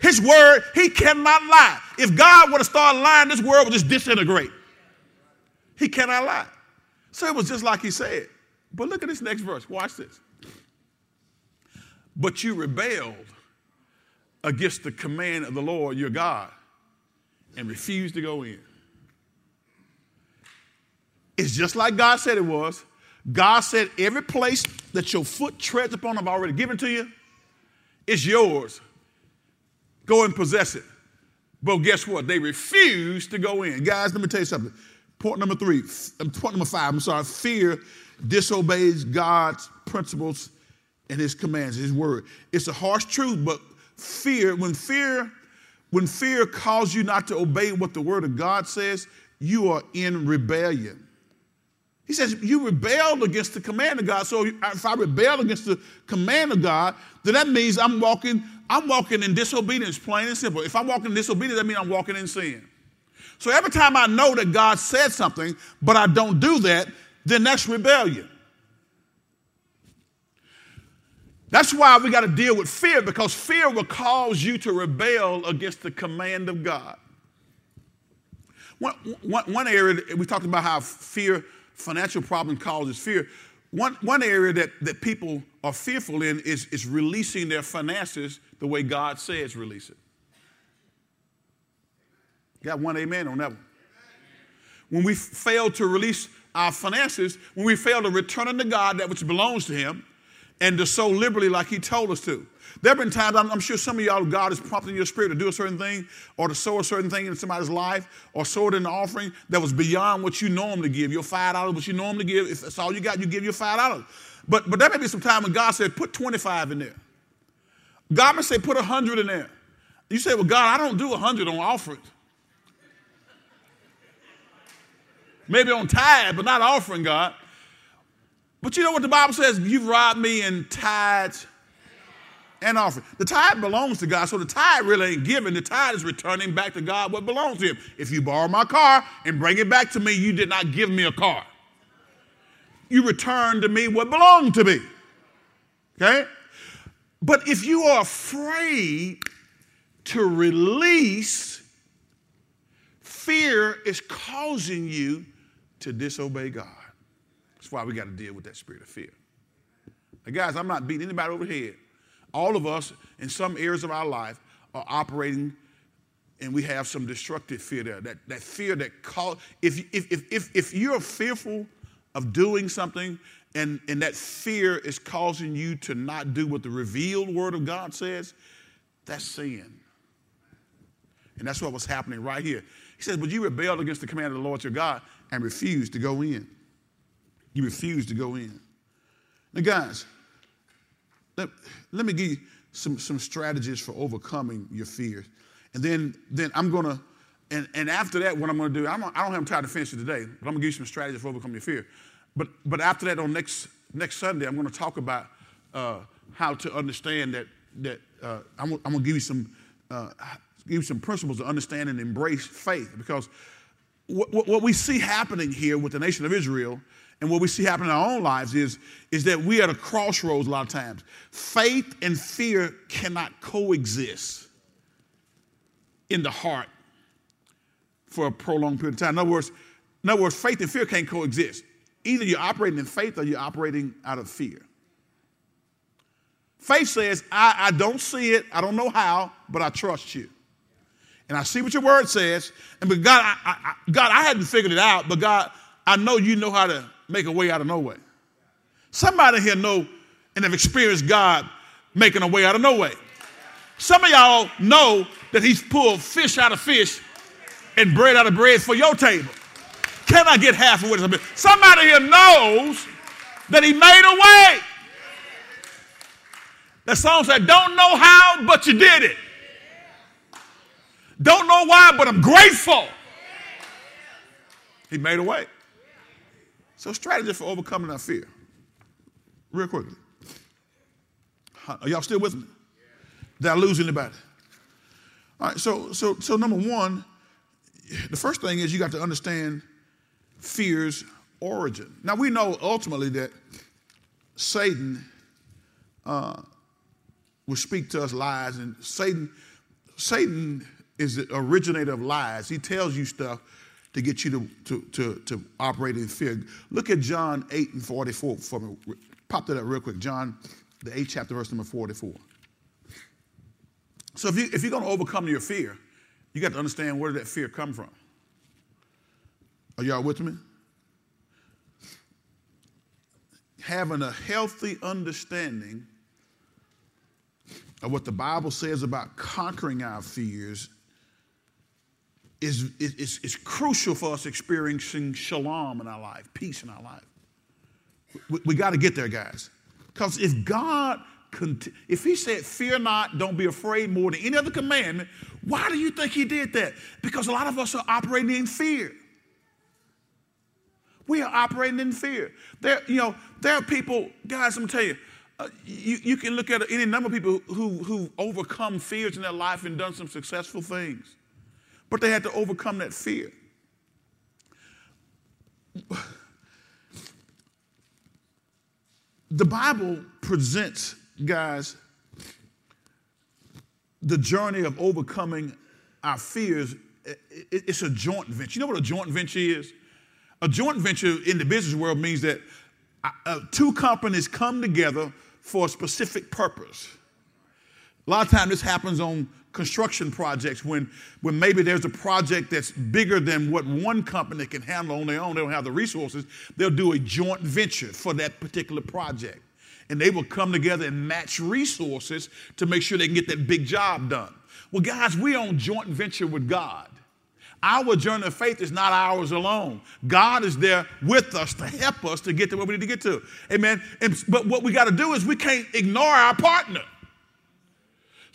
His word, he cannot lie. If God were to start lying, this world would just disintegrate. He cannot lie. So it was just like he said. But look at this next verse. Watch this. But you rebelled against the command of the Lord your God and refused to go in. It's just like God said it was. God said, every place that your foot treads upon, I've already given to you. It's yours. Go and possess it. But guess what? They refused to go in. Guys, let me tell you something. Point number three, um, point number five, I'm sorry. Fear disobeys God's principles and his commands, his word. It's a harsh truth, but fear, when fear, when fear calls you not to obey what the word of God says, you are in rebellion. He says, You rebelled against the command of God. So if I rebel against the command of God, then that means I'm walking, I'm walking in disobedience, plain and simple. If I'm walking in disobedience, that means I'm walking in sin. So every time I know that God said something, but I don't do that, then that's rebellion. That's why we got to deal with fear because fear will cause you to rebel against the command of God. One, one, one area, we talked about how fear financial problem causes fear. One, one area that, that people are fearful in is, is releasing their finances the way God says release it. Got one amen on that one. When we fail to release our finances, when we fail to return unto God that which belongs to Him, and to sow liberally like He told us to. There have been times, I'm, I'm, sure some of y'all, God is prompting your spirit to do a certain thing or to sow a certain thing in somebody's life or sow it in an offering that was beyond what you normally give. Your $5, what you normally give, if that's all you got, you give your $5. But, but there may be some time when God said, put 25 in there. God may say, put 100 in there. You say, well, God, I don't do 100 on offerings. Maybe on tithe, but not offering, God. But you know what the Bible says? You've robbed me in tithes and offering. The tithe belongs to God, so the tithe really ain't giving. The tithe is returning back to God what belongs to Him. If you borrow my car and bring it back to me, you did not give me a car. You return to me what belonged to me. Okay? But if you are afraid to release, fear is causing you to disobey God. That's why we got to deal with that spirit of fear. Now, guys, I'm not beating anybody over the head. all of us in some areas of our life are operating and we have some destructive fear there. That, that fear that call if, if, if, if, if you're fearful of doing something and, and that fear is causing you to not do what the revealed word of God says, that's sin. And that's what was happening right here. He says, But you rebelled against the command of the Lord your God and refused to go in. You refused to go in. Now, guys, let, let me give you some, some strategies for overcoming your fears. And then, then I'm going to, and, and after that, what I'm going to do, I'm, I don't have time to finish it today, but I'm going to give you some strategies for overcoming your fear. But, but after that, on next, next Sunday, I'm going to talk about uh, how to understand that, that uh, I'm, I'm going to give you some, uh, give you some principles to understand and embrace faith. Because what, what we see happening here with the nation of Israel and what we see happening in our own lives is, is that we are at a crossroads a lot of times. Faith and fear cannot coexist in the heart for a prolonged period of time. In other words, in other words, faith and fear can't coexist. Either you're operating in faith or you're operating out of fear. Faith says, I, I don't see it, I don't know how, but I trust you. And I see what your word says. And but God, I, I, God, I hadn't figured it out, but God, I know you know how to make a way out of no way. Somebody here know and have experienced God making a way out of no way. Some of y'all know that he's pulled fish out of fish and bread out of bread for your table. Can I get half of what it's Somebody here knows that he made a way. That song said, Don't know how, but you did it. Don't know why, but I'm grateful. He made a way. So, strategy for overcoming our fear. Real quickly. Are y'all still with me? Did I lose anybody? All right, so, so, so number one, the first thing is you got to understand fear's origin. Now, we know ultimately that Satan uh, will speak to us lies, and Satan, Satan is the originator of lies. He tells you stuff to get you to, to, to, to operate in fear. Look at John 8 and 44 for me. Pop that up real quick. John, the 8th chapter, verse number 44. So if, you, if you're going to overcome your fear, you got to understand where did that fear come from. Are y'all with me? Having a healthy understanding of what the Bible says about conquering our fears is, is, is crucial for us experiencing shalom in our life, peace in our life. We, we got to get there, guys. Because if God if he said, Fear not, don't be afraid more than any other commandment, why do you think he did that? Because a lot of us are operating in fear. We are operating in fear. There, you know, there are people, guys, I'm gonna tell you, uh, you, you can look at any number of people who, who overcome fears in their life and done some successful things. But they had to overcome that fear. The Bible presents guys, the journey of overcoming our fears, it's a joint venture. You know what a joint venture is? A joint venture in the business world means that uh, uh, two companies come together for a specific purpose. A lot of times this happens on construction projects when, when maybe there's a project that's bigger than what one company can handle on their own. They don't have the resources. They'll do a joint venture for that particular project and they will come together and match resources to make sure they can get that big job done. Well, guys, we on joint venture with God. Our journey of faith is not ours alone. God is there with us to help us to get to where we need to get to. Amen. And, but what we got to do is we can't ignore our partner.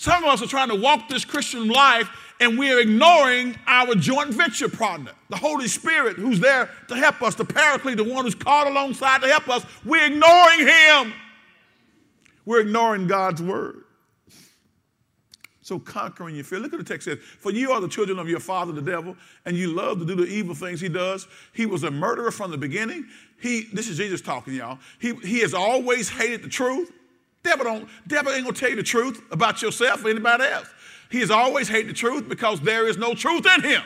Some of us are trying to walk this Christian life and we're ignoring our joint venture partner, the Holy Spirit, who's there to help us, the Paraclete, the one who's called alongside to help us. We're ignoring him. We're ignoring God's word. So conquering your fear. Look at the text says, For you are the children of your father, the devil, and you love to do the evil things he does. He was a murderer from the beginning. He, this is Jesus talking, y'all. He, he has always hated the truth. Devil don't, devil ain't gonna tell you the truth about yourself or anybody else. He has always hated the truth because there is no truth in him.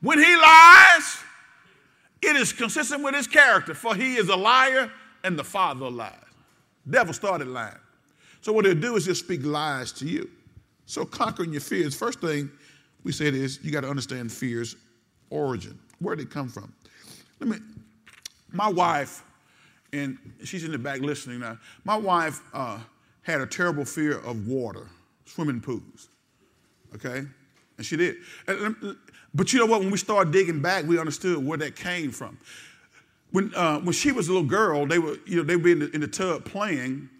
When he lies, it is consistent with his character, for he is a liar and the father of lies. Devil started lying. So what they'll do is just speak lies to you. So conquering your fears, first thing we said is you got to understand fear's origin. Where did it come from? Let me, my wife, and she's in the back listening now, my wife uh, had a terrible fear of water, swimming pools, okay? And she did. But you know what? When we started digging back, we understood where that came from. When, uh, when she was a little girl, they were, you know, they would be in the, in the tub playing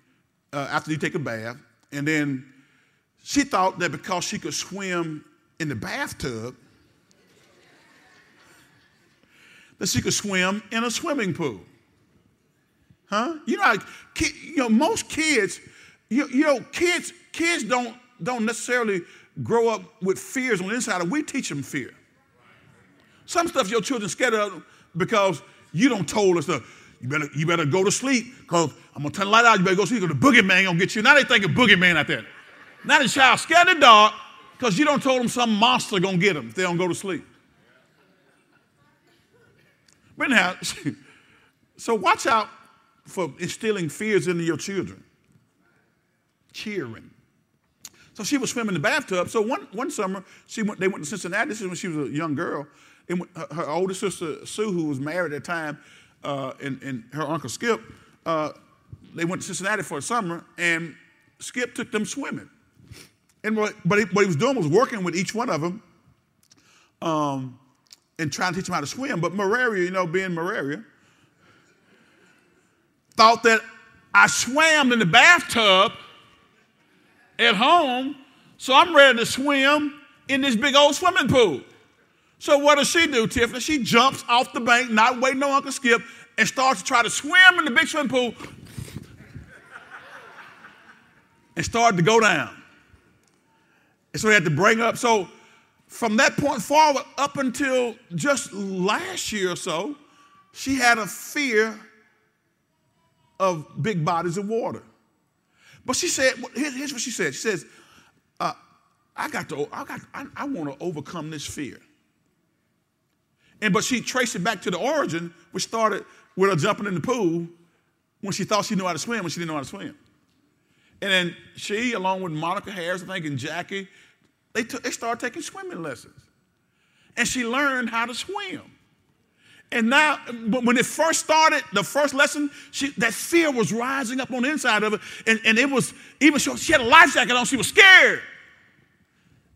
uh, after you take a bath. And then she thought that because she could swim in the bathtub, that she could swim in a swimming pool. Huh? You know, like, you know, most kids, you, you know, kids, kids don't, don't necessarily grow up with fears on the inside. We teach them fear. Some stuff your children scared of because you don't told us to, you better, you better go to sleep because I'm going to turn the light out. You better go to sleep because the boogeyman going to get you. Now they think of boogeyman out there. Now the child scared of the dark because you don't told them some monster going to get them if they don't go to sleep. But anyhow, so watch out for instilling fears into your children. Cheering. So she was swimming in the bathtub. So one, one summer, she went, they went to Cincinnati. This is when she was a young girl. And her, her older sister, Sue, who was married at the time, uh, and, and, her uncle Skip, uh, they went to Cincinnati for a summer, and Skip took them swimming. And what, but he, what he was doing was working with each one of them um, and trying to teach them how to swim. But Mararia, you know, being Mararia, thought that I swam in the bathtub at home, so I'm ready to swim in this big old swimming pool. So what does she do, Tiffany? She jumps off the bank, not waiting on Uncle Skip, and starts to try to swim in the big swimming pool and started to go down. And so he had to bring up. So from that point forward, up until just last year or so, she had a fear of big bodies of water. But she said, here's what she said. She says, uh, I got to, I got, I, I want to overcome this fear. And but she traced it back to the origin, which started with her jumping in the pool when she thought she knew how to swim when she didn't know how to swim. And then she, along with Monica Harris, I think, and Jackie, they, took, they started taking swimming lessons. And she learned how to swim. And now, when it first started, the first lesson, she, that fear was rising up on the inside of her. And, and it was, even she, she had a life jacket on, she was scared.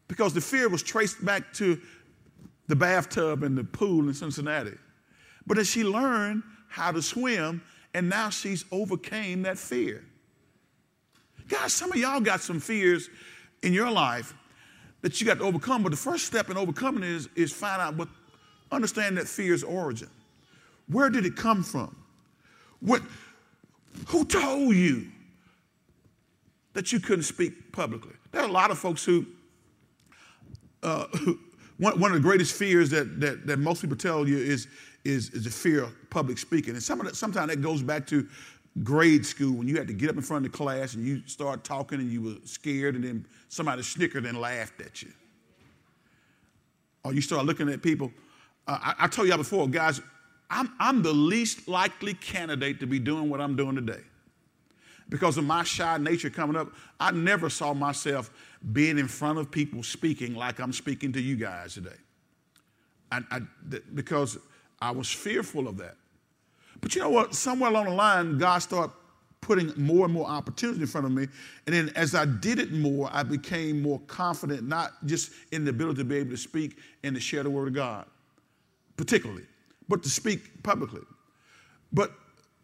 Because the fear was traced back to the bathtub and the pool in Cincinnati. But as she learned how to swim, and now she's overcame that fear. Guys, some of y'all got some fears in your life that you got to overcome, but the first step in overcoming is, is find out what, understand that fear's origin. Where did it come from? What, who told you that you couldn't speak publicly? There are a lot of folks who, uh, who one, one of the greatest fears that, that, that most people tell you is, is, is the fear of public speaking. And some of that, sometimes that goes back to grade school when you had to get up in front of the class and you start talking and you were scared and then somebody snickered and laughed at you. Or you start looking at people. Uh, I, I told y'all before, guys, I'm, I'm the least likely candidate to be doing what I'm doing today. Because of my shy nature coming up, I never saw myself being in front of people speaking like I'm speaking to you guys today. I, I, because I was fearful of that. But you know what? Somewhere along the line, God started putting more and more opportunity in front of me. And then as I did it more, I became more confident, not just in the ability to be able to speak and to share the word of God, particularly, but to speak publicly. But,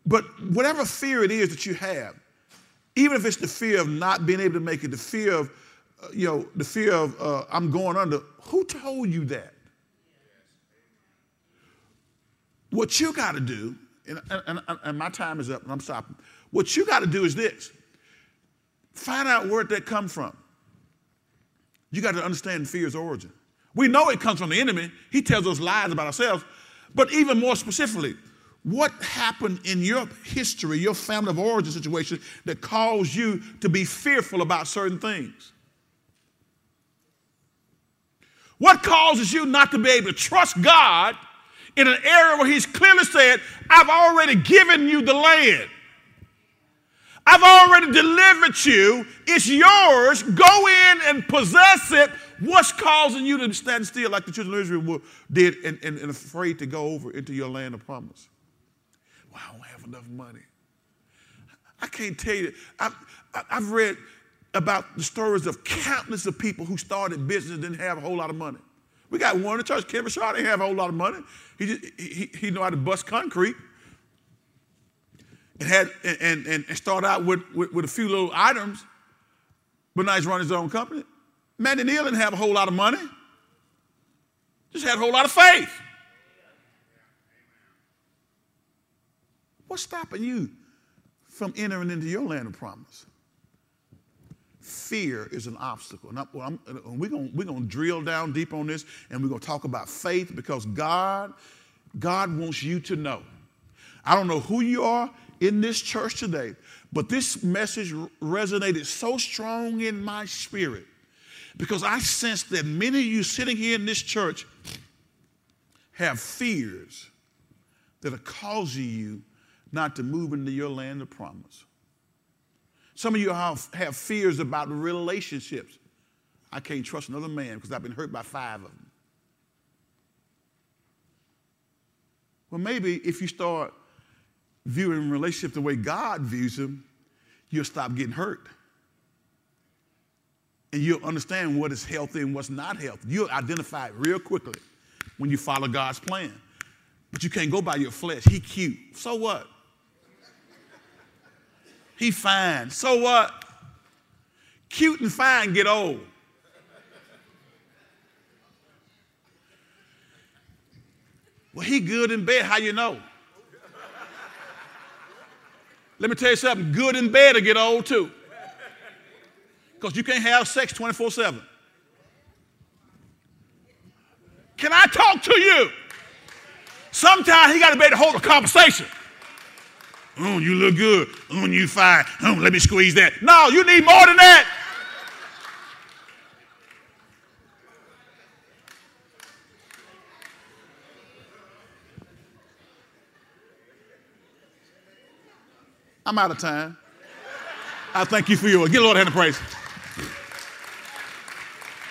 but whatever fear it is that you have, even if it's the fear of not being able to make it, the fear of uh, you know, the fear of uh, I'm going under. Who told you that? What you got to do, and, and, and, my time is up and I'm stopping. What you got to do is this find out where that come from. You got to understand fear's origin. We know it comes from the enemy. He tells us lies about ourselves. But even more specifically, what happened in your history, your family of origin situation that caused you to be fearful about certain things? What causes you not to be able to trust God in an area where He's clearly said, I've already given you the land? I've already delivered you. It's yours. Go in and possess it. What's causing you to stand still like the children of Israel did and, and, and afraid to go over into your land of promise? Well, I don't have enough money. I can't tell you. I've, I've read about the stories of countless of people who started business and didn't have a whole lot of money. We got one in the church, Kevin Shaw, didn't have a whole lot of money. He, just, he, he know how to bust concrete and had and, and, and start out with, with, with, a few little items, but now he's running his own company. Manny Neal didn't have a whole lot of money, just had a whole lot of faith. What's stopping you from entering into your land of promise? Fear is an obstacle. Now, well, we're going we're gonna drill down deep on this and we're going to talk about faith because God, God wants you to know. I don't know who you are in this church today, but this message resonated so strong in my spirit because I sense that many of you sitting here in this church have fears that are causing you not to move into your land of promise. Some of you have, have fears about relationships. I can't trust another man because I've been hurt by five of them. Well, maybe if you start viewing relationships the way God views them, you'll stop getting hurt. And you'll understand what is healthy and what's not healthy. You'll identify it real quickly when you follow God's plan. But you can't go by your flesh. He cute. So what? He fine. So what? Cute and fine get old. Well, he good in bed. How you know? Let me tell you something good in bed to get old too. Because you can't have sex 24 7. Can I talk to you? Sometimes he got to be able to hold a conversation. Oh, you look good. Oh, you fine. Oh, let me squeeze that. No, you need more than that. I'm out of time. I thank you for your. Get Lord a hand of praise.